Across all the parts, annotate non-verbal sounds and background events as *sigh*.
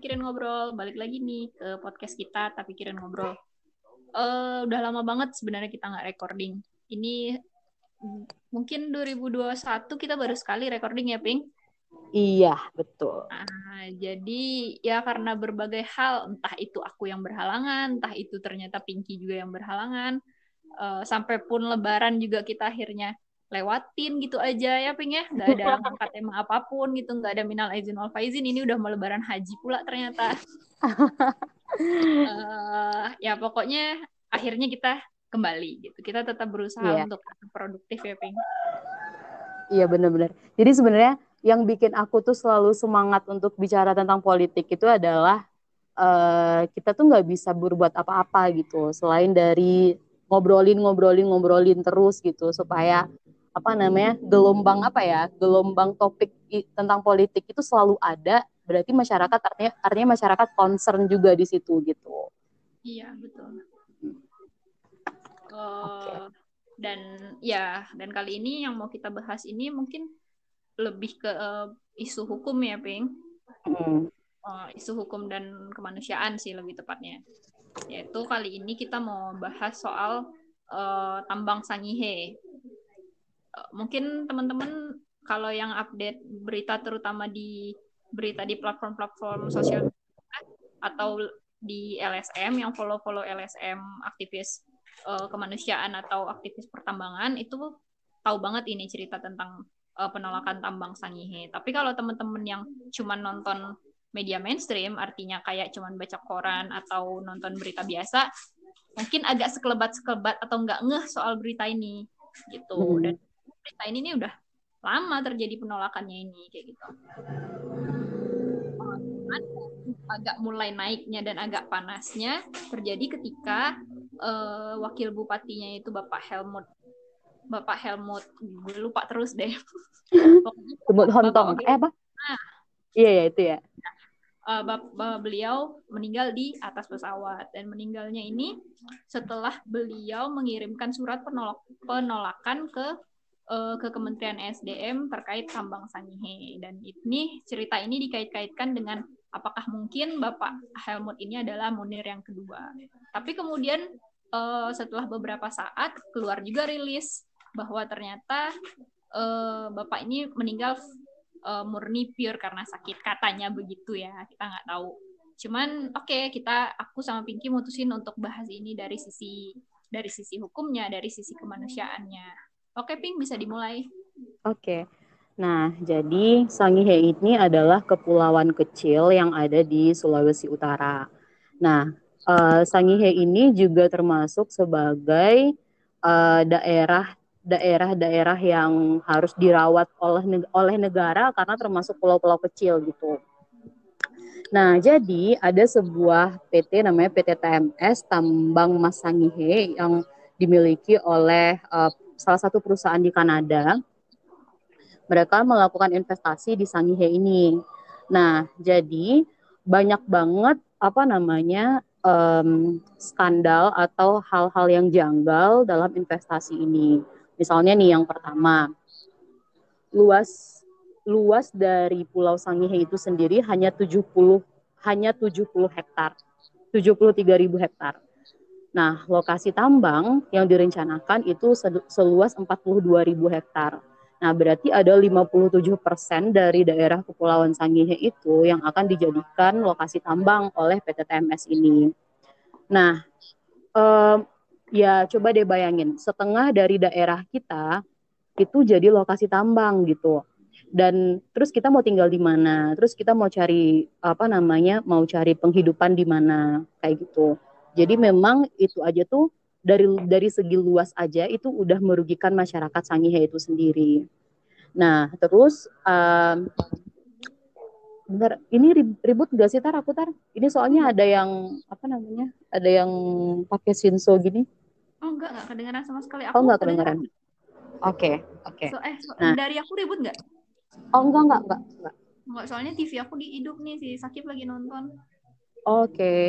Kirin Ngobrol. Balik lagi nih ke podcast kita, tapi Kirin Ngobrol. Uh, udah lama banget sebenarnya kita nggak recording. Ini mungkin 2021 kita baru sekali recording ya, Ping? Iya, betul. Nah, jadi ya karena berbagai hal, entah itu aku yang berhalangan, entah itu ternyata Pinky juga yang berhalangan, uh, sampai pun lebaran juga kita akhirnya lewatin gitu aja ya ping ya. Nggak ada *laughs* angkat tema apa pun gitu nggak ada minal izin wal faizin. Ini udah mau lebaran haji pula ternyata. Uh, *laughs* ya pokoknya akhirnya kita kembali gitu. Kita tetap berusaha yeah. untuk produktif ya ping. Iya benar-benar. Jadi sebenarnya yang bikin aku tuh selalu semangat untuk bicara tentang politik itu adalah uh, kita tuh nggak bisa berbuat apa-apa gitu. Selain dari ngobrolin ngobrolin ngobrolin terus gitu supaya apa namanya gelombang apa ya gelombang topik tentang politik itu selalu ada berarti masyarakat artinya artinya masyarakat concern juga di situ gitu. Iya betul. Uh, okay. dan ya dan kali ini yang mau kita bahas ini mungkin lebih ke uh, isu hukum ya ping. Hmm. uh, isu hukum dan kemanusiaan sih lebih tepatnya. Yaitu kali ini kita mau bahas soal uh, tambang sangihe mungkin teman-teman kalau yang update berita terutama di berita di platform-platform sosial atau di LSM yang follow-follow LSM aktivis uh, kemanusiaan atau aktivis pertambangan itu tahu banget ini cerita tentang uh, penolakan tambang Sangihe. Tapi kalau teman-teman yang cuma nonton media mainstream, artinya kayak cuma baca koran atau nonton berita biasa, mungkin agak sekelebat-sekelebat atau nggak ngeh soal berita ini gitu. Hmm. Dan berita ini nih udah lama terjadi penolakannya ini kayak gitu. Agak mulai naiknya dan agak panasnya terjadi ketika uh, wakil bupatinya itu Bapak Helmut Bapak Helmut gue lupa terus deh. *laughs* Helmut Hontong. Eh apa? Nah, iya ya itu ya. Uh, beliau meninggal di atas pesawat dan meninggalnya ini setelah beliau mengirimkan surat penolak penolakan ke uh, ke Kementerian SDM terkait tambang Sangihe dan ini cerita ini dikait-kaitkan dengan apakah mungkin Bapak Helmut ini adalah Munir yang kedua. Tapi kemudian uh, setelah beberapa saat keluar juga rilis bahwa ternyata uh, Bapak ini meninggal uh, murni pure karena sakit katanya begitu ya kita nggak tahu. Cuman oke okay, kita aku sama Pinky mutusin untuk bahas ini dari sisi dari sisi hukumnya, dari sisi kemanusiaannya. Oke, Ping, bisa dimulai. Oke. Nah, jadi Sangihe ini adalah kepulauan kecil yang ada di Sulawesi Utara. Nah, uh, Sangihe ini juga termasuk sebagai uh, daerah daerah-daerah yang harus dirawat oleh oleh negara karena termasuk pulau-pulau kecil gitu. Nah, jadi ada sebuah PT namanya PT TMS Tambang Mas Sangihe yang dimiliki oleh uh, salah satu perusahaan di Kanada. Mereka melakukan investasi di Sangihe ini. Nah, jadi banyak banget apa namanya um, skandal atau hal-hal yang janggal dalam investasi ini. Misalnya nih yang pertama, luas luas dari Pulau Sangihe itu sendiri hanya 70 hanya 70 hektar. 73.000 hektar. Nah, lokasi tambang yang direncanakan itu seluas 42.000 hektar. Nah, berarti ada 57 persen dari daerah Kepulauan Sangihe itu yang akan dijadikan lokasi tambang oleh PT TMS ini. Nah, eh, ya coba deh bayangin, setengah dari daerah kita itu jadi lokasi tambang gitu. Dan terus kita mau tinggal di mana? Terus kita mau cari apa namanya? Mau cari penghidupan di mana? Kayak gitu. Jadi memang itu aja tuh dari dari segi luas aja itu udah merugikan masyarakat Sangihe itu sendiri. Nah, terus um, bener ini ribut gak sih tar aku tar? Ini soalnya ada yang apa namanya? Ada yang pakai sinso gini. Oh enggak, enggak kedengeran sama sekali. Aku oh enggak kedengeran. Oke, okay, oke. Okay. So, eh, so, nah. dari aku ribut nggak? Oh enggak, enggak, enggak, enggak. Enggak, soalnya TV aku dihidup nih si Sakib lagi nonton. Oke. Okay.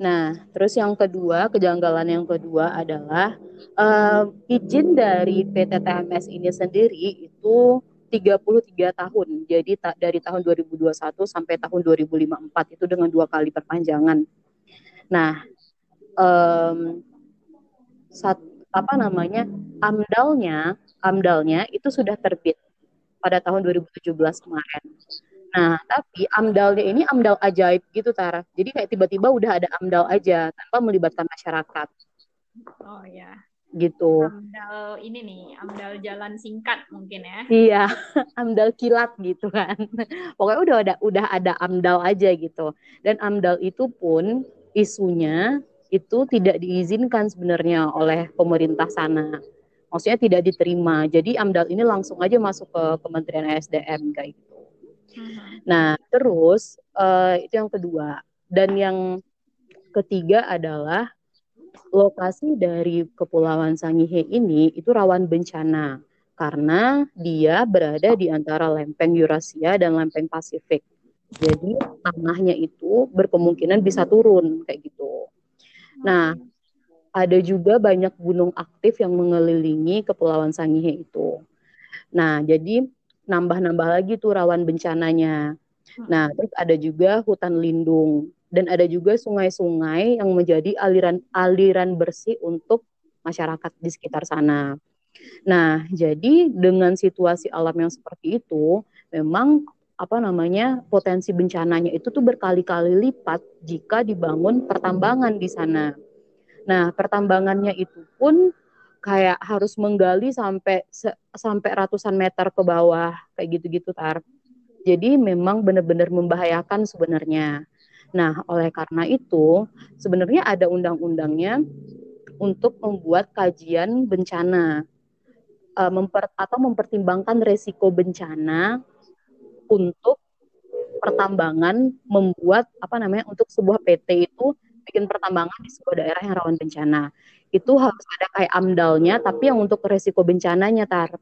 Nah, terus yang kedua, kejanggalan yang kedua adalah uh, izin dari PT TMS ini sendiri itu 33 tahun. Jadi ta dari tahun 2021 sampai tahun 2054 itu dengan dua kali perpanjangan. Nah, um, sat, apa namanya? AMDALnya, AMDALnya itu sudah terbit pada tahun 2017 kemarin. Nah, tapi AMDALnya ini AMDAL ajaib gitu, Tara. Jadi kayak tiba-tiba udah ada AMDAL aja tanpa melibatkan masyarakat. Oh ya gitu. Amdal ini nih, amdal jalan singkat mungkin ya. Iya, *laughs* amdal kilat gitu kan. Pokoknya udah ada udah ada amdal aja gitu. Dan amdal itu pun isunya itu tidak diizinkan sebenarnya oleh pemerintah sana. Maksudnya tidak diterima. Jadi amdal ini langsung aja masuk ke Kementerian SDM kayak gitu. Nah, terus uh, itu yang kedua. Dan yang ketiga adalah lokasi dari Kepulauan Sangihe ini itu rawan bencana karena dia berada di antara lempeng Eurasia dan lempeng Pasifik. Jadi tanahnya itu berkemungkinan bisa turun kayak gitu. Nah, ada juga banyak gunung aktif yang mengelilingi Kepulauan Sangihe itu. Nah, jadi nambah-nambah lagi tuh rawan bencananya. Nah, terus ada juga hutan lindung dan ada juga sungai-sungai yang menjadi aliran-aliran bersih untuk masyarakat di sekitar sana. Nah, jadi dengan situasi alam yang seperti itu, memang apa namanya potensi bencananya itu tuh berkali-kali lipat jika dibangun pertambangan di sana. Nah, pertambangannya itu pun kayak harus menggali sampai sampai ratusan meter ke bawah kayak gitu-gitu tar. Jadi memang benar-benar membahayakan sebenarnya. Nah, oleh karena itu, sebenarnya ada undang-undangnya untuk membuat kajian bencana uh, memper, atau mempertimbangkan resiko bencana untuk pertambangan membuat apa namanya untuk sebuah PT itu bikin pertambangan di sebuah daerah yang rawan bencana. Itu harus ada kayak amdalnya tapi yang untuk resiko bencananya tar.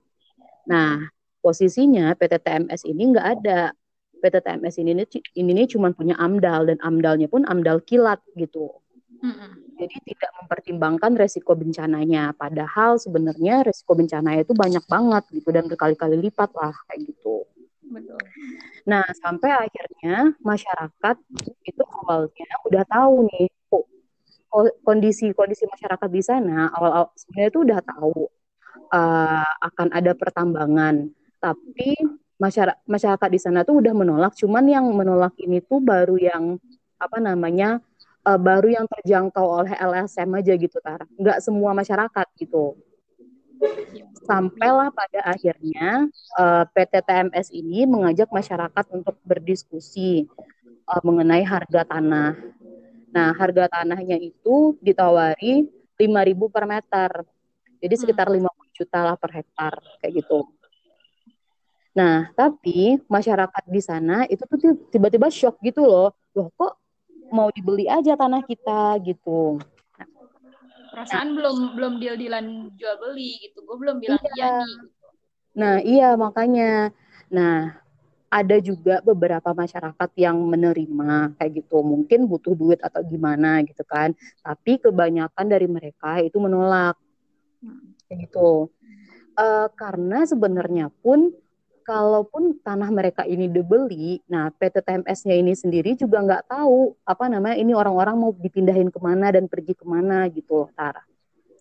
Nah, posisinya PT TMS ini nggak ada PT TMS ini ini, ini cuma punya AMDAL dan AMDALnya pun AMDAL kilat gitu. Mm-hmm. Jadi tidak mempertimbangkan resiko bencananya. Padahal sebenarnya resiko bencananya itu banyak banget gitu dan berkali-kali lipat lah kayak gitu. Betul. Nah sampai akhirnya masyarakat itu awalnya udah tahu nih kondisi kondisi masyarakat di sana awal-awal sebenarnya itu udah tahu uh, akan ada pertambangan. Tapi masyarakat masyarakat di sana tuh udah menolak cuman yang menolak ini tuh baru yang apa namanya uh, baru yang terjangkau oleh LSM aja gitu Tara nggak semua masyarakat gitu sampailah pada akhirnya uh, eh, PT TMS ini mengajak masyarakat untuk berdiskusi uh, mengenai harga tanah nah harga tanahnya itu ditawari 5.000 per meter jadi sekitar 50 hmm. juta lah per hektar kayak gitu Nah, tapi masyarakat di sana itu tuh tiba-tiba shock gitu loh. Loh kok mau dibeli aja tanah kita gitu. Perasaan nah, belum belum deal-dealan jual beli gitu. Gue belum bilang iya, iya nih. Nah, iya makanya. Nah, ada juga beberapa masyarakat yang menerima kayak gitu. Mungkin butuh duit atau gimana gitu kan. Tapi kebanyakan dari mereka itu menolak. Hmm. Kayak gitu. Uh, karena sebenarnya pun kalaupun tanah mereka ini dibeli, nah PT TMS-nya ini sendiri juga nggak tahu apa namanya ini orang-orang mau dipindahin ke mana dan pergi ke mana gitu loh Tara.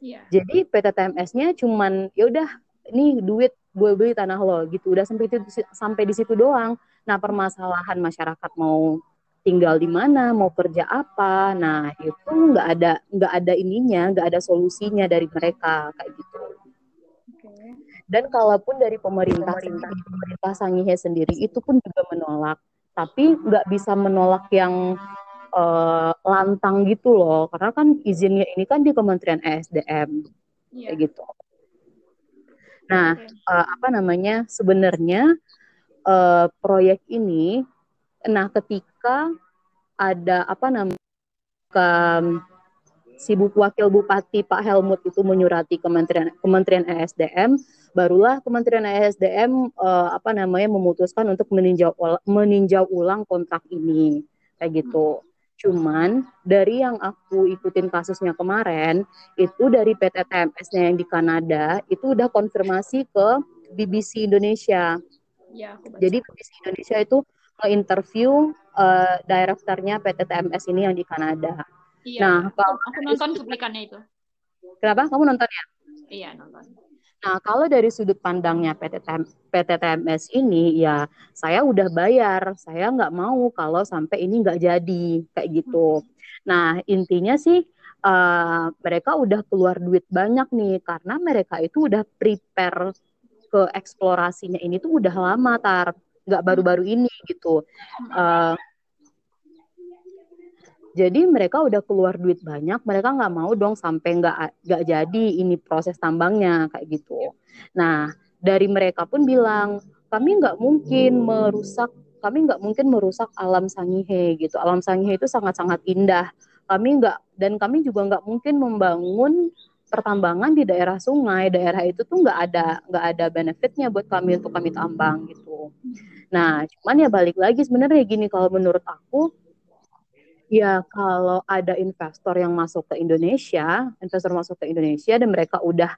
Yeah. Jadi PT TMS-nya cuman ya udah ini duit gue beli tanah lo gitu udah sampai itu sampai di situ doang. Nah permasalahan masyarakat mau tinggal di mana, mau kerja apa, nah itu nggak ada nggak ada ininya, nggak ada solusinya dari mereka kayak gitu. Dan kalaupun dari pemerintah, pemerintah, pemerintah Sangihe sendiri itu pun juga menolak, tapi nggak bisa menolak yang uh, lantang gitu loh, karena kan izinnya ini kan di Kementerian ESDM, yeah. kayak gitu. Nah, okay. uh, eh, apa namanya? Sebenarnya uh, proyek ini, nah ketika ada apa namanya? Ke, si wakil bupati Pak Helmut itu menyurati Kementerian Kementerian ESDM, barulah Kementerian ESDM uh, eh, apa namanya memutuskan untuk meninjau meninjau ulang kontrak ini kayak gitu. Cuman dari yang aku ikutin kasusnya kemarin itu dari PT TMS-nya yang di Kanada itu udah konfirmasi ke BBC Indonesia Ya, aku baca. Jadi Komisi Indonesia itu nge-interview uh, direkturnya PT TMS ini yang di Kanada. Iya, nah. Kalau aku nonton cuplikannya itu. Kenapa? Kamu nonton ya? Iya, nonton. Nah, kalau dari sudut pandangnya PT, TM, PT TMS ini, ya saya udah bayar, saya nggak mau kalau sampai ini nggak jadi, kayak gitu. Nah, intinya sih uh, mereka udah keluar duit banyak nih, karena mereka itu udah prepare ke eksplorasinya ini tuh udah lama tar nggak baru-baru ini gitu uh, jadi mereka udah keluar duit banyak mereka nggak mau dong sampai nggak nggak jadi ini proses tambangnya kayak gitu. Nah dari mereka pun bilang kami nggak mungkin merusak kami nggak mungkin merusak alam Sangihe gitu. Alam Sangihe itu sangat-sangat indah. Kami nggak dan kami juga nggak mungkin membangun pertambangan di daerah sungai. Daerah itu tuh nggak ada nggak ada benefitnya buat kami untuk kami tambang gitu. Nah cuman ya balik lagi sebenarnya gini kalau menurut aku ya kalau ada investor yang masuk ke Indonesia investor masuk ke Indonesia dan mereka udah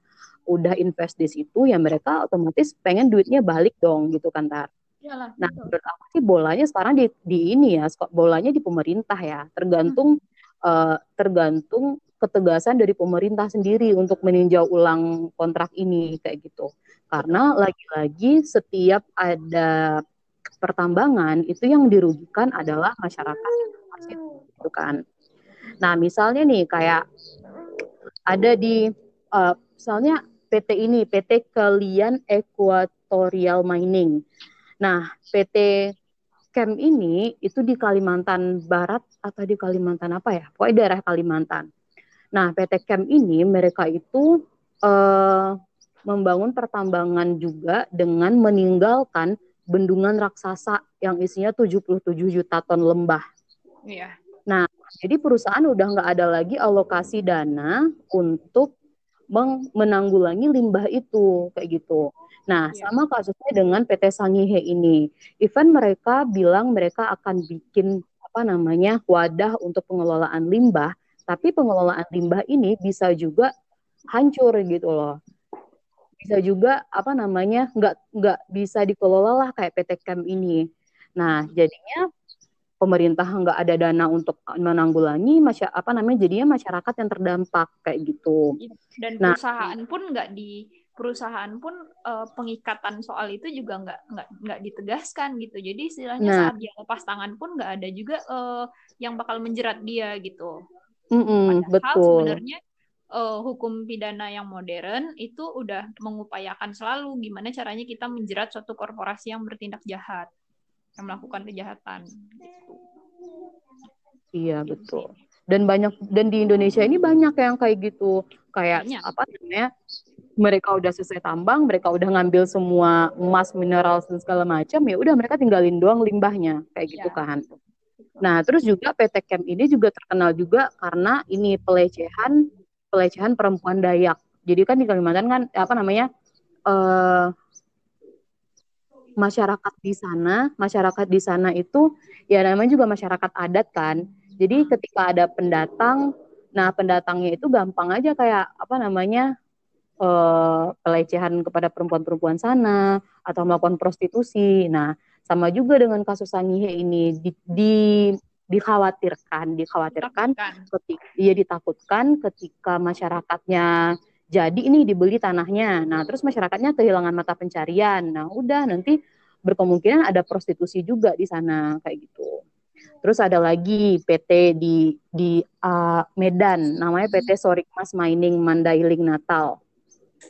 udah invest di situ ya mereka otomatis pengen duitnya balik dong gitu kan tar. Yalah, nah menurut aku sih bolanya sekarang di di ini ya bolanya di pemerintah ya. Tergantung hmm. uh, tergantung ketegasan dari pemerintah sendiri untuk meninjau ulang kontrak ini kayak gitu. Karena lagi-lagi setiap ada pertambangan itu yang dirugikan adalah masyarakat itu kan. Nah, misalnya nih kayak ada di uh, misalnya PT ini PT Kalian Equatorial Mining. Nah, PT Kem ini itu di Kalimantan Barat atau di Kalimantan apa ya? Pokoknya daerah Kalimantan. Nah, PT Kem ini mereka itu uh, membangun pertambangan juga dengan meninggalkan bendungan raksasa yang isinya 77 juta ton lembah. Iya. Nah, jadi perusahaan udah nggak ada lagi alokasi dana untuk menanggulangi limbah itu kayak gitu. Nah, ya. sama kasusnya dengan PT Sangihe ini. Event mereka bilang mereka akan bikin apa namanya wadah untuk pengelolaan limbah tapi pengelolaan limbah ini bisa juga hancur gitu loh. Bisa juga apa namanya nggak nggak bisa dikelola lah kayak PT Kem ini. Nah jadinya pemerintah nggak ada dana untuk menanggulangi masyarakat apa namanya jadinya masyarakat yang terdampak kayak gitu. Dan nah, perusahaan pun nggak di perusahaan pun uh, pengikatan soal itu juga nggak nggak nggak ditegaskan gitu. Jadi istilahnya nah, saat dia lepas tangan pun nggak ada juga uh, yang bakal menjerat dia gitu. Mm-mm, Padahal betul. sebenarnya uh, hukum pidana yang modern itu udah mengupayakan selalu gimana caranya kita menjerat suatu korporasi yang bertindak jahat, yang melakukan kejahatan. Gitu. Iya gitu betul. Dan banyak dan di Indonesia ini banyak yang kayak gitu, kayak banyak. apa namanya? Mereka udah selesai tambang, mereka udah ngambil semua emas, mineral dan segala macam, ya udah mereka tinggalin doang limbahnya, kayak gitu ya. kan. Nah, terus juga PT Kem ini juga terkenal juga karena ini pelecehan pelecehan perempuan Dayak. Jadi kan di Kalimantan kan apa namanya uh, masyarakat di sana, masyarakat di sana itu ya namanya juga masyarakat adat kan. Jadi ketika ada pendatang, nah pendatangnya itu gampang aja kayak apa namanya uh, pelecehan kepada perempuan-perempuan sana atau melakukan prostitusi. Nah, sama juga dengan kasus Sangihe ini di, di dikhawatirkan, dikhawatirkan ketika dia ditakutkan ketika masyarakatnya jadi ini dibeli tanahnya. Nah, terus masyarakatnya kehilangan mata pencarian. Nah, udah nanti berkemungkinan ada prostitusi juga di sana kayak gitu. Terus ada lagi PT di di uh, Medan, namanya PT Sorikmas Mining Mandailing Natal.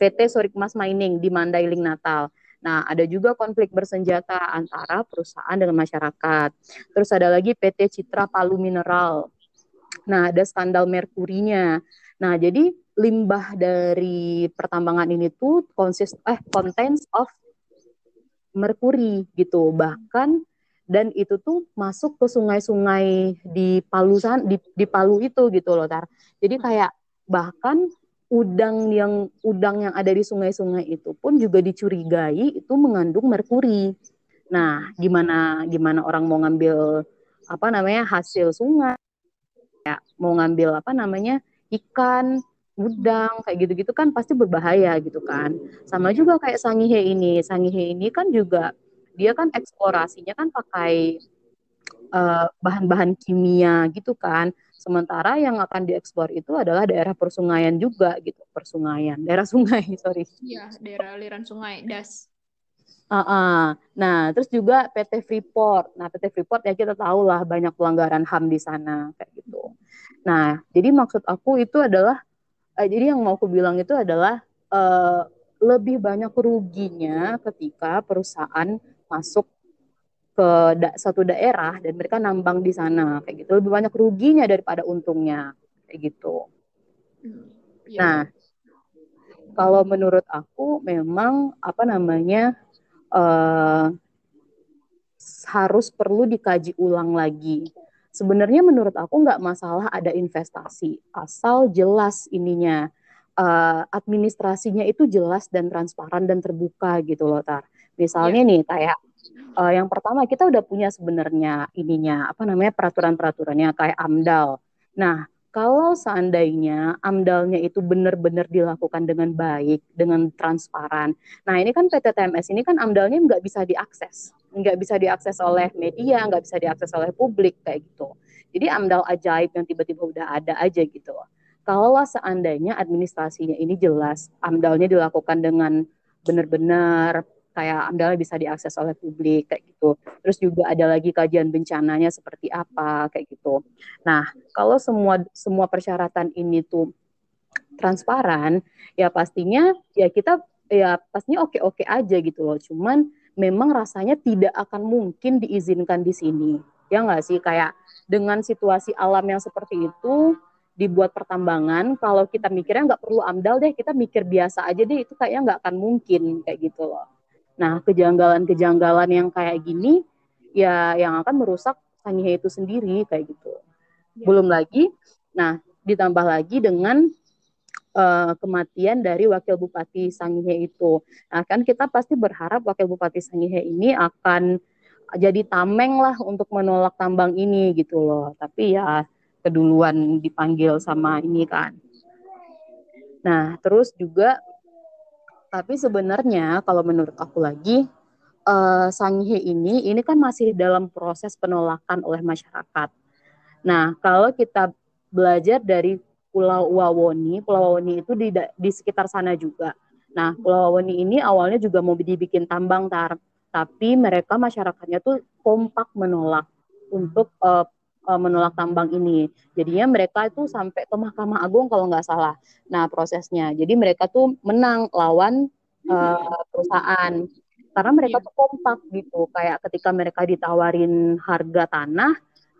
PT Sorikmas Mining di Mandailing Natal. Nah, ada juga konflik bersenjata antara perusahaan dengan masyarakat. Terus ada lagi PT Citra Palu Mineral. Nah, ada skandal merkurinya. Nah, jadi limbah dari pertambangan ini tuh consist eh contains of merkuri gitu. Bahkan dan itu tuh masuk ke sungai-sungai di Palu di, di Palu itu gitu loh, Tar. Jadi kayak bahkan udang yang udang yang ada di sungai-sungai itu pun juga dicurigai itu mengandung merkuri. Nah, gimana gimana orang mau ngambil apa namanya hasil sungai ya mau ngambil apa namanya ikan udang kayak gitu-gitu kan pasti berbahaya gitu kan sama juga kayak sangihe ini sangihe ini kan juga dia kan eksplorasinya kan pakai bahan bahan-bahan kimia gitu kan. Sementara yang akan diekspor itu adalah daerah persungaian juga gitu, persungaian, daerah sungai, *laughs* sorry. Iya, daerah aliran sungai, das. Uh -uh. Nah, terus juga PT Freeport. Nah, PT Freeport ya kita tahu lah banyak pelanggaran HAM di sana kayak gitu. Nah, jadi maksud aku itu adalah, uh, jadi yang mau aku bilang itu adalah uh, lebih banyak ruginya ketika perusahaan masuk ke da satu daerah dan mereka nambang di sana kayak gitu. Lebih banyak ruginya daripada untungnya kayak gitu. Hmm, iya. Nah, kalau menurut aku memang apa namanya uh, harus perlu dikaji ulang lagi. Sebenarnya menurut aku nggak masalah ada investasi, asal jelas ininya, uh, administrasinya itu jelas dan transparan dan terbuka gitu loh, Tar. Misalnya yeah. nih kayak uh, yang pertama kita udah punya sebenarnya ininya apa namanya peraturan-peraturannya kayak AMDAL. Nah, kalau seandainya amdalnya itu benar-benar dilakukan dengan baik, dengan transparan. Nah ini kan PT TMS ini kan amdalnya nggak bisa diakses, nggak bisa diakses oleh media, nggak bisa diakses oleh publik kayak gitu. Jadi amdal ajaib yang tiba-tiba udah ada aja gitu. Kalau seandainya administrasinya ini jelas, amdalnya dilakukan dengan benar-benar kayak amdalnya bisa diakses oleh publik kayak gitu. Terus juga ada lagi kajian bencananya seperti apa kayak gitu. Nah, kalau semua semua persyaratan ini tuh transparan, ya pastinya ya kita ya pastinya oke-oke aja gitu loh. Cuman memang rasanya tidak akan mungkin diizinkan di sini. Ya nggak sih kayak dengan situasi alam yang seperti itu dibuat pertambangan kalau kita mikirnya nggak perlu amdal deh kita mikir biasa aja deh itu kayaknya nggak akan mungkin kayak gitu loh Nah, kejanggalan-kejanggalan yang kayak gini ya yang akan merusak Sangihe itu sendiri kayak gitu. Ya. Belum lagi, nah ditambah lagi dengan uh, kematian dari wakil bupati Sangihe itu. Nah, kan kita pasti berharap wakil bupati Sangihe ini akan jadi tameng lah untuk menolak tambang ini gitu loh. Tapi ya keduluan dipanggil sama ini kan. Nah, terus juga tapi sebenarnya kalau menurut aku lagi uh, Sangihe ini ini kan masih dalam proses penolakan oleh masyarakat. Nah, kalau kita belajar dari Pulau Wawoni, Pulau Wawoni itu di di sekitar sana juga. Nah, Pulau Wawoni ini awalnya juga mau dibikin tambang tar, tapi mereka masyarakatnya tuh kompak menolak untuk uh, menolak tambang ini. Jadinya mereka itu sampai ke Mahkamah Agung kalau nggak salah. Nah prosesnya, jadi mereka tuh menang lawan uh, perusahaan karena mereka yeah. tuh kompak gitu. Kayak ketika mereka ditawarin harga tanah,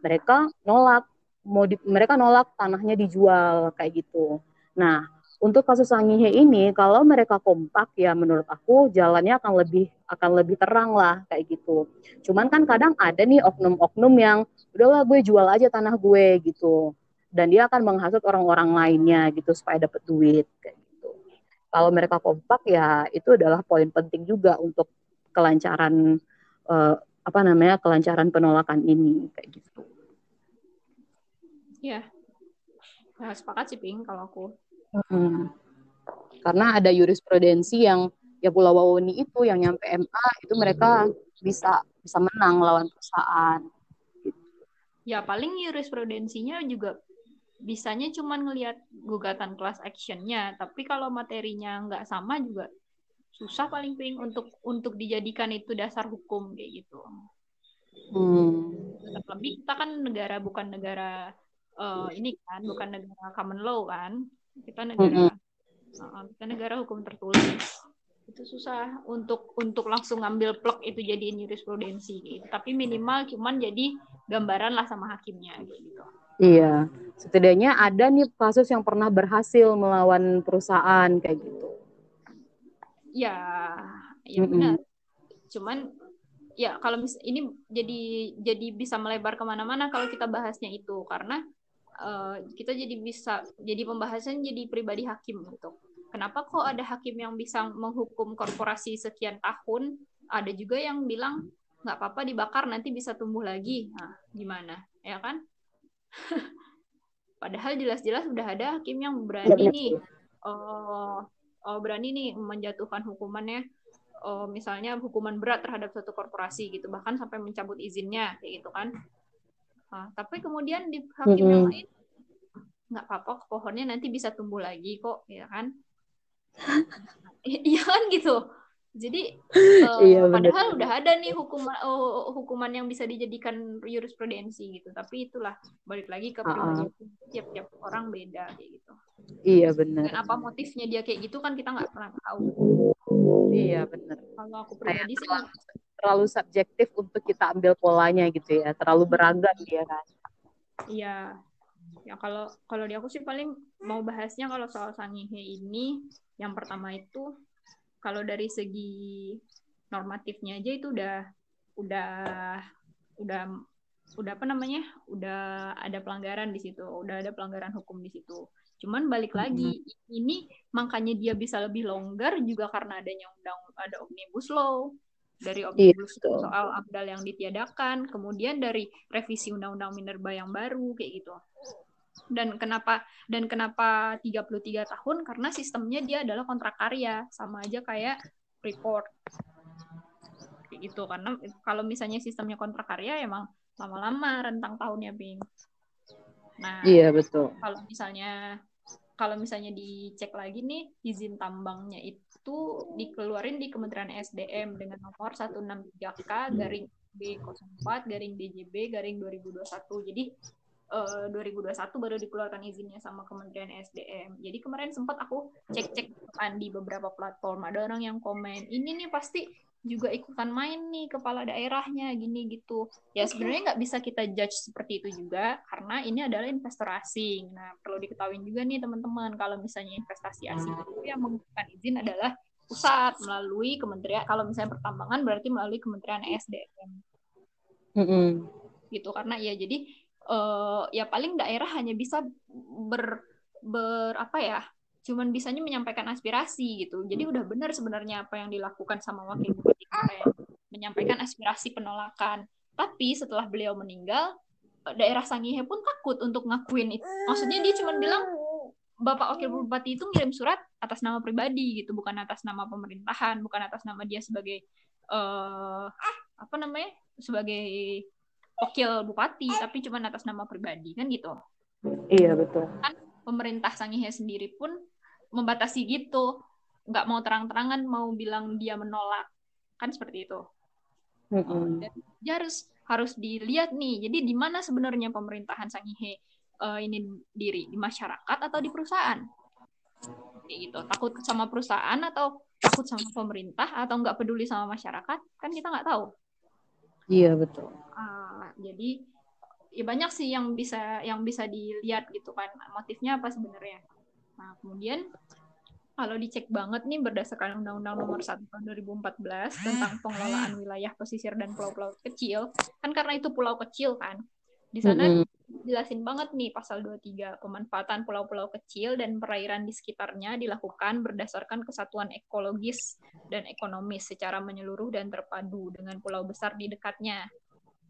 mereka nolak mau di, mereka nolak tanahnya dijual kayak gitu. Nah, untuk kasus Sangihe ini kalau mereka kompak ya menurut aku jalannya akan lebih akan lebih terang lah kayak gitu. Cuman kan kadang ada nih oknum-oknum yang udahlah gue jual aja tanah gue gitu. Dan dia akan menghasut orang-orang lainnya gitu supaya dapat duit kayak gitu. Kalau mereka kompak ya itu adalah poin penting juga untuk kelancaran uh, apa namanya kelancaran penolakan ini kayak gitu. Ya, nah, sepakat sih Ping kalau aku Hmm. Karena ada jurisprudensi yang ya Pulau Wawoni itu yang nyampe MA itu mereka bisa bisa menang lawan perusahaan. Ya paling jurisprudensinya juga bisanya cuma ngelihat gugatan class actionnya, tapi kalau materinya nggak sama juga susah paling ping untuk untuk dijadikan itu dasar hukum kayak gitu. Hmm. Lebih kita kan negara bukan negara uh, ini kan bukan negara common law kan kita negara mm -hmm. kita negara hukum tertulis itu susah untuk untuk langsung ngambil plek itu jadiin jurisprudensi gitu. Tapi minimal cuman jadi gambaran lah sama hakimnya gitu. Iya, setidaknya ada nih kasus yang pernah berhasil melawan perusahaan kayak gitu. Ya, ya mm -hmm. benar. Cuman ya kalau mis ini jadi jadi bisa melebar ke mana-mana kalau kita bahasnya itu karena uh, kita jadi bisa jadi pembahasan jadi pribadi hakim gitu. Kenapa kok ada hakim yang bisa menghukum korporasi sekian tahun? Ada juga yang bilang nggak apa-apa dibakar nanti bisa tumbuh lagi. Nah, gimana? Ya kan? *laughs* Padahal jelas-jelas udah ada hakim yang berani nih, oh, oh berani nih menjatuhkan hukumannya oh, misalnya hukuman berat terhadap suatu korporasi gitu bahkan sampai mencabut izinnya kayak gitu kan nah, tapi kemudian di hakim mm -hmm. yang lain nggak apa-apa pohonnya nanti bisa tumbuh lagi kok ya kan? Iya *laughs* kan gitu. Jadi uh, iya, padahal udah ada nih hukuman uh, hukuman yang bisa dijadikan jurisprudensi gitu. Tapi itulah balik lagi ke pribadi. Uh-uh. tiap-tiap orang beda kayak gitu. Iya benar. Dan apa motifnya dia kayak gitu kan kita nggak pernah tahu iya benar kalau aku pribadi sih terlalu, terlalu subjektif untuk kita ambil polanya gitu ya terlalu beragam dia kan. Iya. Ya kalau kalau di aku sih paling mau bahasnya kalau soal sangihe ini yang pertama itu kalau dari segi normatifnya aja itu udah udah udah udah apa namanya udah ada pelanggaran di situ udah ada pelanggaran hukum di situ cuman balik lagi mm-hmm. ini makanya dia bisa lebih longgar juga karena adanya undang ada omnibus law. Dari iya, omnibus law soal abdal yang ditiadakan kemudian dari revisi undang-undang minerba yang baru kayak gitu. Dan kenapa dan kenapa 33 tahun? Karena sistemnya dia adalah kontrak karya sama aja kayak report kayak gitu karena kalau misalnya sistemnya kontrak karya emang lama-lama rentang tahunnya Bing. Nah iya betul. kalau misalnya kalau misalnya dicek lagi nih izin tambangnya itu dikeluarin di Kementerian SDM dengan nomor 163K garing B04 garing DJB garing 2021 jadi eh, 2021 baru dikeluarkan izinnya sama Kementerian SDM. Jadi kemarin sempat aku cek-cek di beberapa platform. Ada orang yang komen ini nih pasti juga ikutan main nih kepala daerahnya gini gitu. Ya sebenarnya nggak bisa kita judge seperti itu juga karena ini adalah investor asing. Nah perlu diketahui juga nih teman-teman kalau misalnya investasi asing itu yang mengumpulkan izin adalah pusat melalui kementerian kalau misalnya pertambangan berarti melalui kementerian SDM. Mm -hmm. Gitu karena ya jadi uh, ya paling daerah hanya bisa ber ber apa ya cuman bisanya menyampaikan aspirasi gitu. Jadi udah benar sebenarnya apa yang dilakukan sama wakil bupati kemarin menyampaikan aspirasi penolakan. Tapi setelah beliau meninggal eh, daerah Sangihe pun takut untuk ngakuin itu maksudnya dia cuma bilang bapak wakil bupati itu ngirim surat atas nama pribadi gitu bukan atas nama pemerintahan bukan atas nama dia sebagai uh, apa namanya sebagai wakil bupati tapi cuma atas nama pribadi kan gitu. Iya betul. Kan pemerintah Sangihe sendiri pun membatasi gitu. Nggak mau terang-terangan mau bilang dia menolak. Kan seperti itu. Mm -hmm. dan dia harus harus dilihat nih jadi di mana sebenarnya pemerintahan Sangihe uh, ini diri? Di masyarakat atau di perusahaan? Kayak gitu. Takut sama perusahaan atau takut sama pemerintah atau nggak peduli sama masyarakat? Kan kita nggak tahu. Iya betul. Uh, jadi ya banyak sih yang bisa yang bisa dilihat gitu kan. Motifnya apa sebenarnya. Nah kemudian kalau dicek banget nih berdasarkan Undang-Undang Nomor 1 Tahun 2014 *gasps* tentang pengelolaan wilayah pesisir dan pulau-pulau kecil, kan karena itu pulau kecil kan, di sana mm -hmm. jelasin banget nih pasal 23 pemanfaatan pulau-pulau kecil dan perairan di sekitarnya dilakukan berdasarkan kesatuan ekologis dan ekonomis secara menyeluruh dan terpadu dengan pulau besar di dekatnya.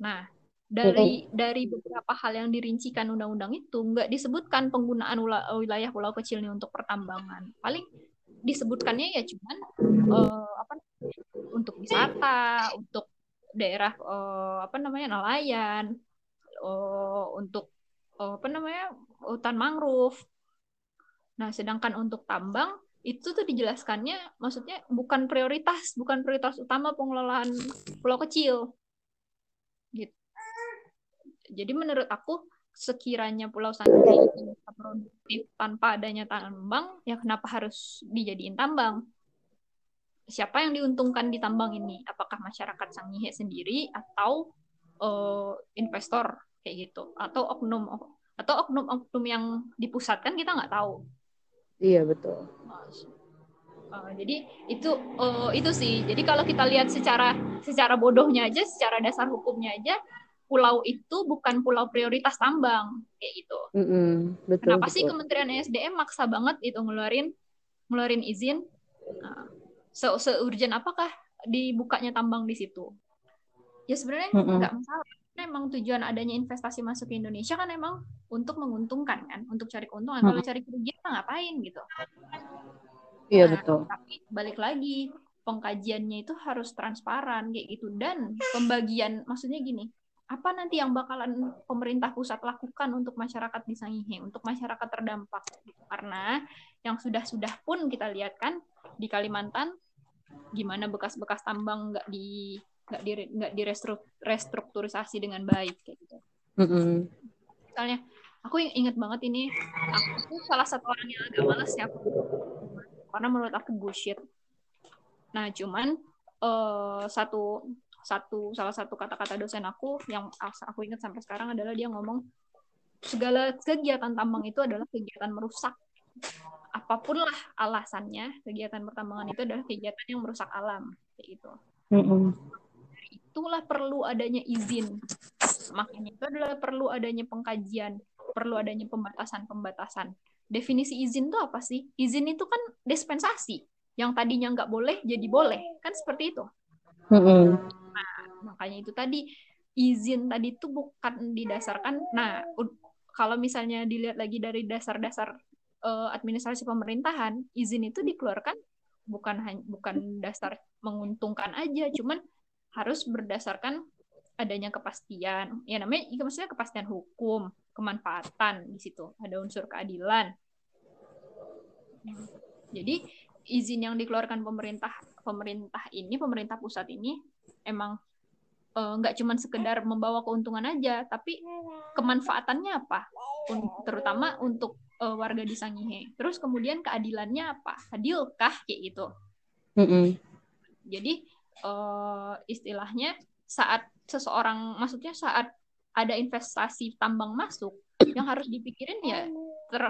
Nah, dari dari beberapa hal yang dirincikan undang-undang itu nggak disebutkan penggunaan wilayah pulau kecil ini untuk pertambangan. Paling disebutkannya ya cuman uh, apa untuk wisata, untuk daerah uh, apa namanya nelayan, uh, untuk uh, apa namanya hutan mangrove. Nah, sedangkan untuk tambang itu tuh dijelaskannya maksudnya bukan prioritas, bukan prioritas utama pengelolaan pulau kecil. Jadi menurut aku sekiranya Pulau Sangihe itu produktif tanpa adanya tambang, ya kenapa harus dijadiin tambang? Siapa yang diuntungkan di tambang ini? Apakah masyarakat Sangihe sendiri atau uh, investor? kayak gitu atau oknum atau oknum-oknum yang dipusatkan kita nggak tahu iya betul uh, jadi itu uh, itu sih jadi kalau kita lihat secara secara bodohnya aja secara dasar hukumnya aja pulau itu bukan pulau prioritas tambang kayak gitu mm -hmm. betul, kenapa betul. sih Kementerian SDM maksa banget itu ngeluarin ngeluarin izin uh, se seurgent apakah dibukanya tambang di situ ya sebenarnya nggak mm -hmm. masalah emang tujuan adanya investasi masuk ke Indonesia kan emang untuk menguntungkan kan, untuk cari keuntungan. Hmm. Kalau cari kerugian ngapain gitu. Iya nah, betul. Tapi balik lagi pengkajiannya itu harus transparan kayak gitu dan pembagian maksudnya gini apa nanti yang bakalan pemerintah pusat lakukan untuk masyarakat di Sangihe untuk masyarakat terdampak? Karena yang sudah-sudah pun kita lihat kan di Kalimantan gimana bekas-bekas tambang nggak di nggak di nggak restrukturisasi dengan baik kayak gitu. Mm -hmm. misalnya aku inget banget ini aku salah satu orang yang agak males ya karena menurut aku bullshit. Nah, cuman uh, satu satu salah satu kata-kata dosen aku yang aku ingat sampai sekarang adalah dia ngomong segala kegiatan tambang itu adalah kegiatan merusak apa pun lah alasannya. Kegiatan pertambangan itu adalah kegiatan yang merusak alam kayak gitu. Mm-hmm. itulah perlu adanya izin. Makanya itu adalah perlu adanya pengkajian perlu adanya pembatasan-pembatasan. Definisi izin itu apa sih? Izin itu kan dispensasi. Yang tadinya nggak boleh jadi boleh. Kan seperti itu. Mm-hmm. nah makanya itu tadi izin tadi itu bukan didasarkan. Nah kalau misalnya dilihat lagi dari dasar-dasar uh, administrasi pemerintahan izin itu dikeluarkan bukan bukan dasar menguntungkan aja cuman harus berdasarkan adanya kepastian. Ya namanya maksudnya kepastian hukum kemanfaatan di situ. Ada unsur keadilan. Jadi izin yang dikeluarkan pemerintah pemerintah ini pemerintah pusat ini emang nggak uh, cuma sekedar membawa keuntungan aja tapi kemanfaatannya apa? Terutama untuk uh, warga di Sangihe. Terus kemudian keadilannya apa? Adilkah kayak gitu? Mm -hmm. jadi uh, istilahnya saat seseorang maksudnya saat ada investasi tambang masuk yang harus dipikirin ya ter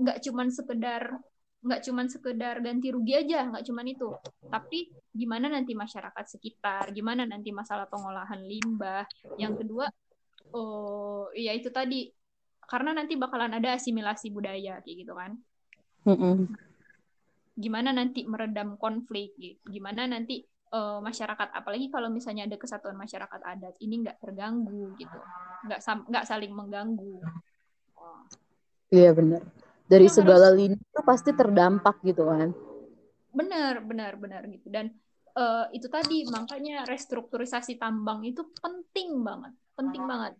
nggak cuma sekedar nggak cuman sekedar ganti rugi aja nggak cuman itu. Tapi gimana nanti masyarakat sekitar gimana nanti masalah pengolahan limbah. Yang kedua oh ya itu tadi karena nanti bakalan ada asimilasi budaya kayak gitu kan. Gimana nanti meredam konflik gimana nanti uh, masyarakat apalagi kalau misalnya ada kesatuan masyarakat adat ini nggak terganggu gitu. Nggak nggak saling mengganggu. Iya benar. Dari ya, segala harus... lini itu pasti terdampak gitu kan. Benar benar benar gitu. Dan uh, itu tadi makanya restrukturisasi tambang itu penting banget penting banget.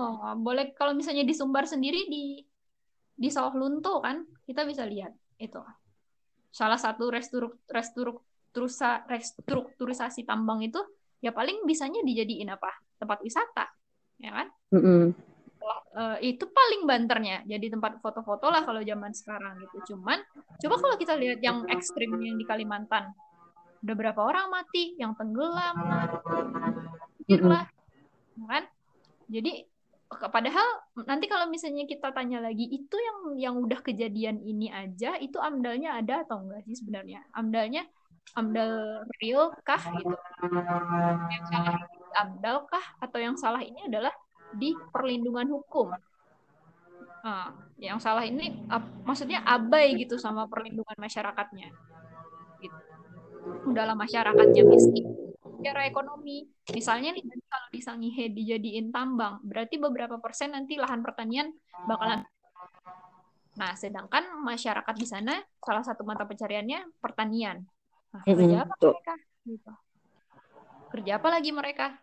Oh boleh kalau misalnya di Sumbar sendiri di di Sawah Lunto kan kita bisa lihat itu. Salah satu restruk restrukturisa, restrukturisasi tambang itu ya paling bisanya dijadiin apa? Tempat wisata ya kan? Mm -hmm uh, itu paling banternya jadi tempat foto-foto lah kalau zaman sekarang gitu. Cuman coba kalau kita lihat yang ekstrim yang di Kalimantan udah berapa orang mati? Yang tenggelam lah. Kan? Jadi padahal nanti kalau misalnya kita tanya lagi itu yang yang udah kejadian ini aja itu amdalnya ada atau enggak sih sebenarnya? Amdalnya amdal real kah gitu? Yang salah amdal kah? Atau yang salah ini adalah di perlindungan hukum. Nah, yang salah ini maksudnya abai gitu sama perlindungan masyarakatnya. Udahlah masyarakatnya miskin secara ekonomi. Misalnya nih kalau di Sangihe dijadiin tambang, berarti beberapa persen nanti lahan pertanian bakalan Nah, sedangkan masyarakat di sana salah satu mata pencariannya pertanian. Nah, kerja apa mereka? Gitu. Kerja apa lagi mereka?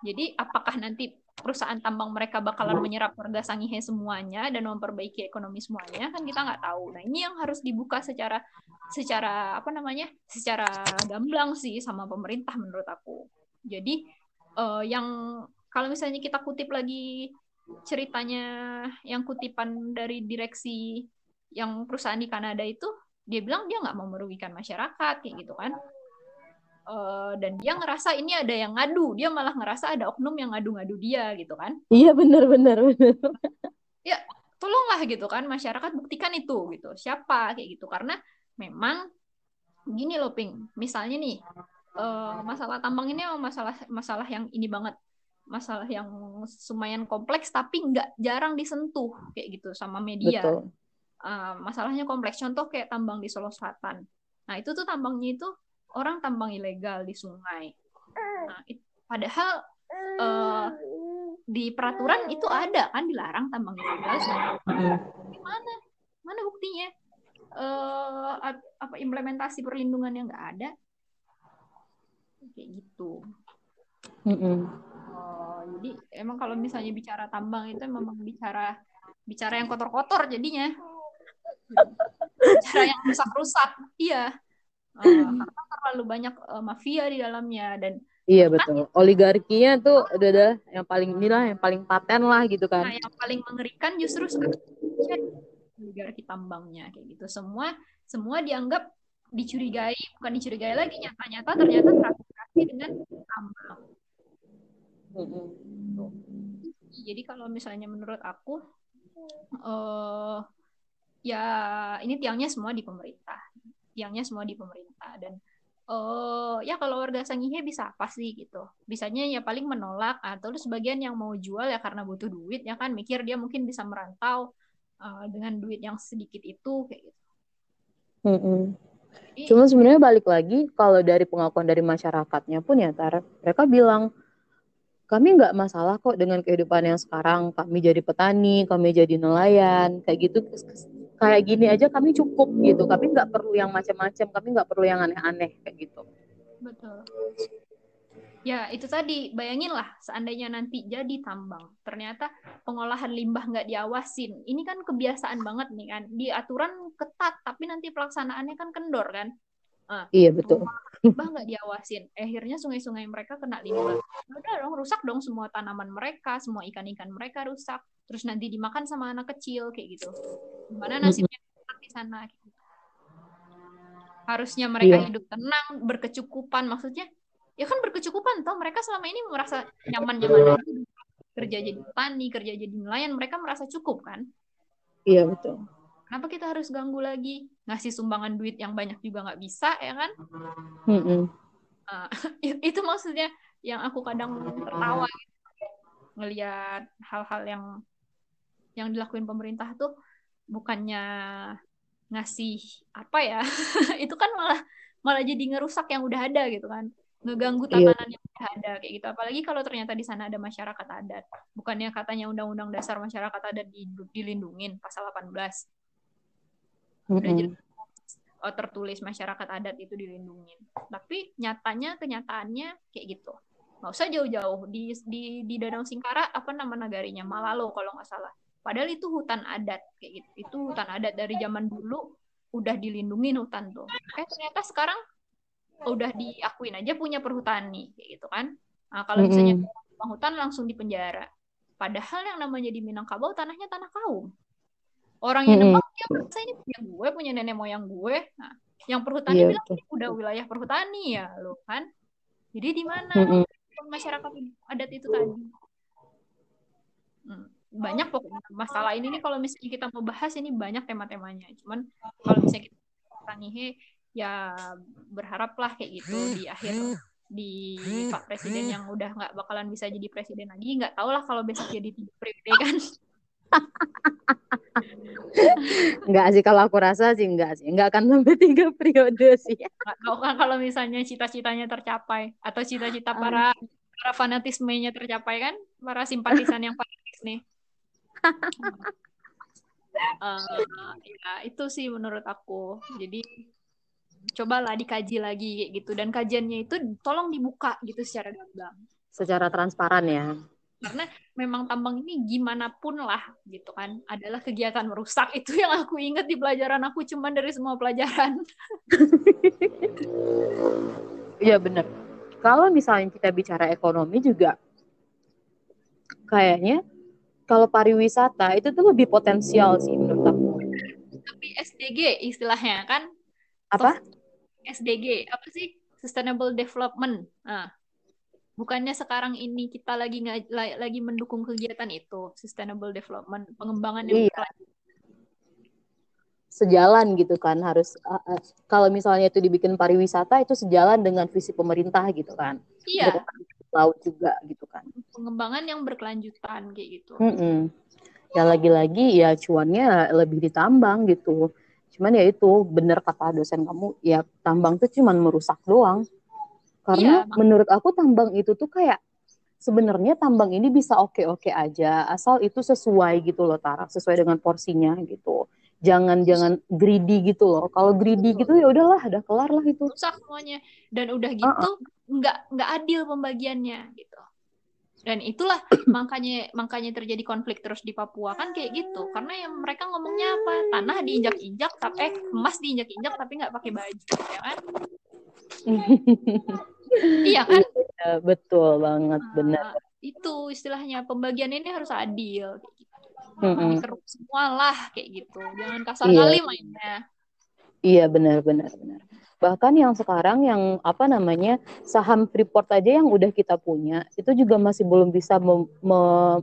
Jadi apakah nanti perusahaan tambang mereka bakalan menyerap warga Sangihe semuanya dan memperbaiki ekonomi semuanya kan kita nggak tahu. Nah ini yang harus dibuka secara secara apa namanya secara gamblang sih sama pemerintah menurut aku. Jadi uh, yang kalau misalnya kita kutip lagi ceritanya yang kutipan dari direksi yang perusahaan di Kanada itu dia bilang dia nggak mau merugikan masyarakat kayak gitu kan uh, dan dia ngerasa ini ada yang ngadu dia malah ngerasa ada oknum yang ngadu-ngadu dia gitu kan. Iya benar benar benar. *laughs* Ya tolonglah gitu kan masyarakat buktikan itu gitu. Siapa kayak gitu. Karena memang gini loh ping. Misalnya nih uh, masalah tambang ini masalah masalah yang ini banget. Masalah yang lumayan kompleks tapi nggak jarang disentuh kayak gitu sama media. Betul. Uh, masalahnya kompleks. Contoh kayak tambang di Solo Selatan. Nah itu tuh tambangnya itu orang tambang ilegal di sungai. Nah, it, padahal uh, di peraturan itu ada kan dilarang tambang ilegal. Gimana? Mana buktinya? uh, apa implementasi perlindungan yang nggak ada kayak gitu mm -mm. Oh, jadi emang kalau misalnya bicara tambang itu memang bicara bicara yang kotor-kotor jadinya *laughs* bicara yang rusak-rusak iya uh, *laughs* karena terlalu banyak uh, mafia di dalamnya dan Iya betul. Oligarkinya tuh udah yang paling inilah yang paling paten lah gitu kan. Nah, yang paling mengerikan justru oligarki tambangnya kayak gitu. Semua semua dianggap dicurigai, bukan dicurigai lagi nyata-nyata ternyata terafiliasi dengan tambang. Jadi kalau misalnya menurut aku uh, ya ini tiangnya semua di pemerintah. Tiangnya semua di pemerintah. Dan oh ya kalau warga Sangihe bisa apa sih gitu. Bisanya ya paling menolak atau sebagian yang mau jual ya karena butuh duit ya kan. Mikir dia mungkin bisa merantau uh, dengan duit yang sedikit itu kayak gitu. Mm -hmm. Cuma sebenarnya balik lagi kalau dari pengakuan dari masyarakatnya pun ya Tar, mereka bilang kami nggak masalah kok dengan kehidupan yang sekarang. Kami jadi petani kami jadi nelayan kayak gitu kayak gini aja kami cukup gitu. Kami nggak perlu yang macam-macam kami nggak perlu yang aneh-aneh kayak gitu. Betul. Ya itu tadi bayangin lah seandainya nanti jadi tambang ternyata pengolahan limbah nggak diawasin. Ini kan kebiasaan banget nih kan? Di aturan ketat tapi nanti pelaksanaannya kan kendor kan Uh, iya betul. Limbah nggak diawasin, akhirnya sungai-sungai mereka kena limbah. Ya udah dong, rusak dong semua tanaman mereka, semua ikan-ikan mereka rusak. Terus nanti dimakan sama anak kecil kayak gitu. Gimana nasibnya di sana? Gitu. Harusnya mereka iya. hidup tenang, berkecukupan. Maksudnya, ya kan berkecukupan toh mereka selama ini merasa nyaman-nyaman kerja jadi petani, kerja jadi nelayan, mereka merasa cukup kan? Iya betul kenapa kita harus ganggu lagi? Ngasih sumbangan duit yang banyak juga nggak bisa ya kan? Mm -hmm. uh, itu maksudnya yang aku kadang tertawa gitu. Ngelihat hal-hal yang yang dilakuin pemerintah tuh bukannya ngasih apa ya? *laughs* Itu kan malah malah jadi ngerusak yang udah ada gitu kan. Ngeganggu iya. tatanan yeah. yang udah ada kayak gitu. Apalagi kalau ternyata di sana ada masyarakat adat. Bukannya katanya undang-undang dasar masyarakat adat dilindungin pasal 18 jelas oh, tertulis masyarakat adat itu dilindungi. Tapi nyatanya kenyataannya kayak gitu. Nggak usah jauh-jauh. Di di di Danau Singkara apa nama negarinya? Malalo kalau nggak salah. Padahal itu hutan adat kayak gitu. Itu hutan adat dari zaman dulu udah dilindungi hutan tuh. Eh ternyata sekarang udah diakuin aja punya perhutani kayak gitu kan. Nah, kalau misalnya mm -hmm. hutan langsung di penjara padahal yang namanya di Minangkabau tanahnya tanah kaum orang yang nembak dia merasa ini punya gue punya nenek moyang gue. Nah yang perhutani yeah, bilang ini udah wilayah perhutani ya lo kan? Jadi di mana? Mm -hmm. masyarakat adat itu tadi. Hmm, banyak pokoknya. Masalah ini nih kalau misalnya kita mau bahas ini banyak tema-temanya. Cuman kalau misalnya kita tangihe ya berharaplah kayak gitu di akhir di Pak Presiden yang udah nggak bakalan bisa jadi presiden lagi. Nggak tau lah kalau besok jadi tiga periode kan *laughs* enggak sih kalau aku rasa sih enggak sih. Enggak akan sampai tiga periode sih. Tahu kan kalau misalnya cita-citanya tercapai. Atau cita-cita para para fanatismenya tercapai kan? Para simpatisan yang fanatis nih. Uh, ya itu sih menurut aku. Jadi cobalah dikaji lagi gitu. Dan kajiannya itu tolong dibuka gitu secara gamblang. Secara transparan ya karena memang tambang ini gimana pun lah gitu kan. Adalah kegiatan merusak. *laughs* Itu yang aku ingat di pelajaran aku cuman dari semua pelajaran. *laughs* Iya benar kalau misalnya kita bicara ekonomi juga kayaknya kalau pariwisata itu tuh lebih potensial sih menurut aku. Tapi SDG istilahnya kan apa? SDG apa sih? Sustainable Development. Nah bukannya sekarang ini kita lagi lagi mendukung kegiatan itu sustainable development pengembangan yang iya. sejalan gitu kan harus uh, uh, kalau misalnya itu dibikin pariwisata itu sejalan dengan visi pemerintah gitu kan. Iya. Laut juga gitu kan. Pengembangan yang berkelanjutan kayak gitu. Mm -mm. ya lagi-lagi ya cuannya lebih ditambang gitu. Cuman ya itu bener kata dosen kamu ya tambang tuh cuman merusak doang karena iya, menurut aku tambang itu tuh kayak sebenarnya tambang ini bisa oke-oke aja asal itu sesuai gitu loh Tara, sesuai dengan porsinya gitu. jangan jangan greedy gitu loh. Kalau greedy gitu ya udahlah udah kelar lah itu. Rusak semuanya. Dan udah gitu uh -uh. nggak nggak adil pembagiannya gitu. Dan itulah *clears throat* makanya makanya terjadi konflik terus di Papua. Kan kayak gitu. Karena yang mereka ngomongnya apa? Tanah diinjak-injak tapi eh, emas diinjak-injak tapi nggak pakai baju ya kan *laughs* iya kan ya, betul banget nah, benar itu istilahnya pembagian ini harus adil kayak gitu. Mm -hmm. semua lah kayak gitu jangan kasar iya. kali mainnya iya benar benar benar bahkan yang sekarang yang apa namanya saham Freeport aja yang udah kita punya itu juga masih belum bisa mem, me,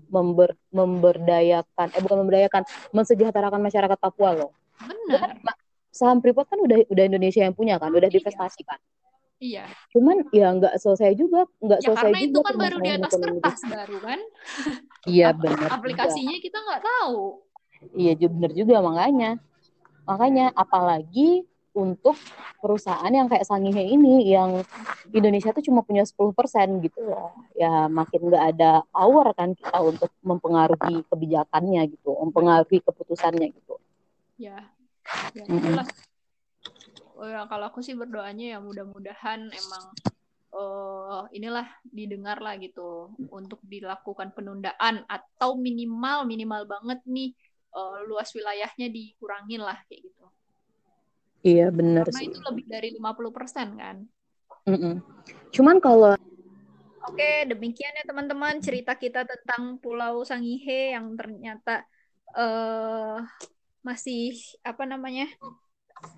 member, memberdayakan eh bukan memberdayakan mensejahterakan masyarakat Papua loh. Benar. Saham Freeport kan udah udah Indonesia yang punya kan, udah iya. divestasikan. Iya. Cuman ya nggak selesai juga, nggak ya, selesai karena juga. itu kan baru di atas kertas baru kan. Iya benar. Aplikasinya juga. kita nggak tahu. Iya benar juga makanya. Makanya apalagi untuk perusahaan yang kayak Sangihe ini yang Indonesia tuh cuma punya 10% gitu loh. Ya makin nggak ada power kan kita untuk mempengaruhi kebijakannya gitu, mempengaruhi keputusannya gitu. Ya. Ya, itulah. Oh ya, kalau aku sih berdoanya ya mudah-mudahan emang uh, inilah didengar lah gitu untuk dilakukan penundaan atau minimal minimal banget nih uh, luas wilayahnya dikurangin lah kayak gitu. Iya benar Karena sih. itu lebih dari 50% kan. Mm -mm. Cuman kalau Oke, demikian ya teman-teman cerita kita tentang Pulau Sangihe yang ternyata uh, masih apa namanya?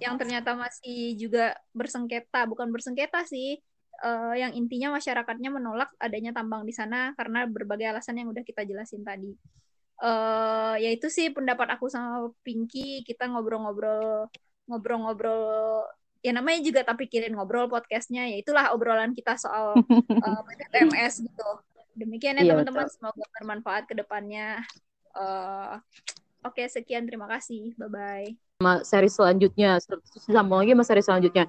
Yang ternyata masih juga bersengketa, bukan bersengketa sih. Uh, yang intinya masyarakatnya menolak adanya tambang di sana karena berbagai alasan yang udah kita jelasin tadi. Uh, ya itu sih pendapat aku sama Pinky. Kita ngobrol-ngobrol ngobrol-ngobrol ya namanya juga tapi pikirin ngobrol podcastnya ya itulah obrolan kita soal *laughs* uh, PTMS gitu demikian ya iya, teman-teman semoga bermanfaat ke depannya uh, oke sekian. Terima kasih. Bye bye seri selanjutnya. Sambung lagi sama seri selanjutnya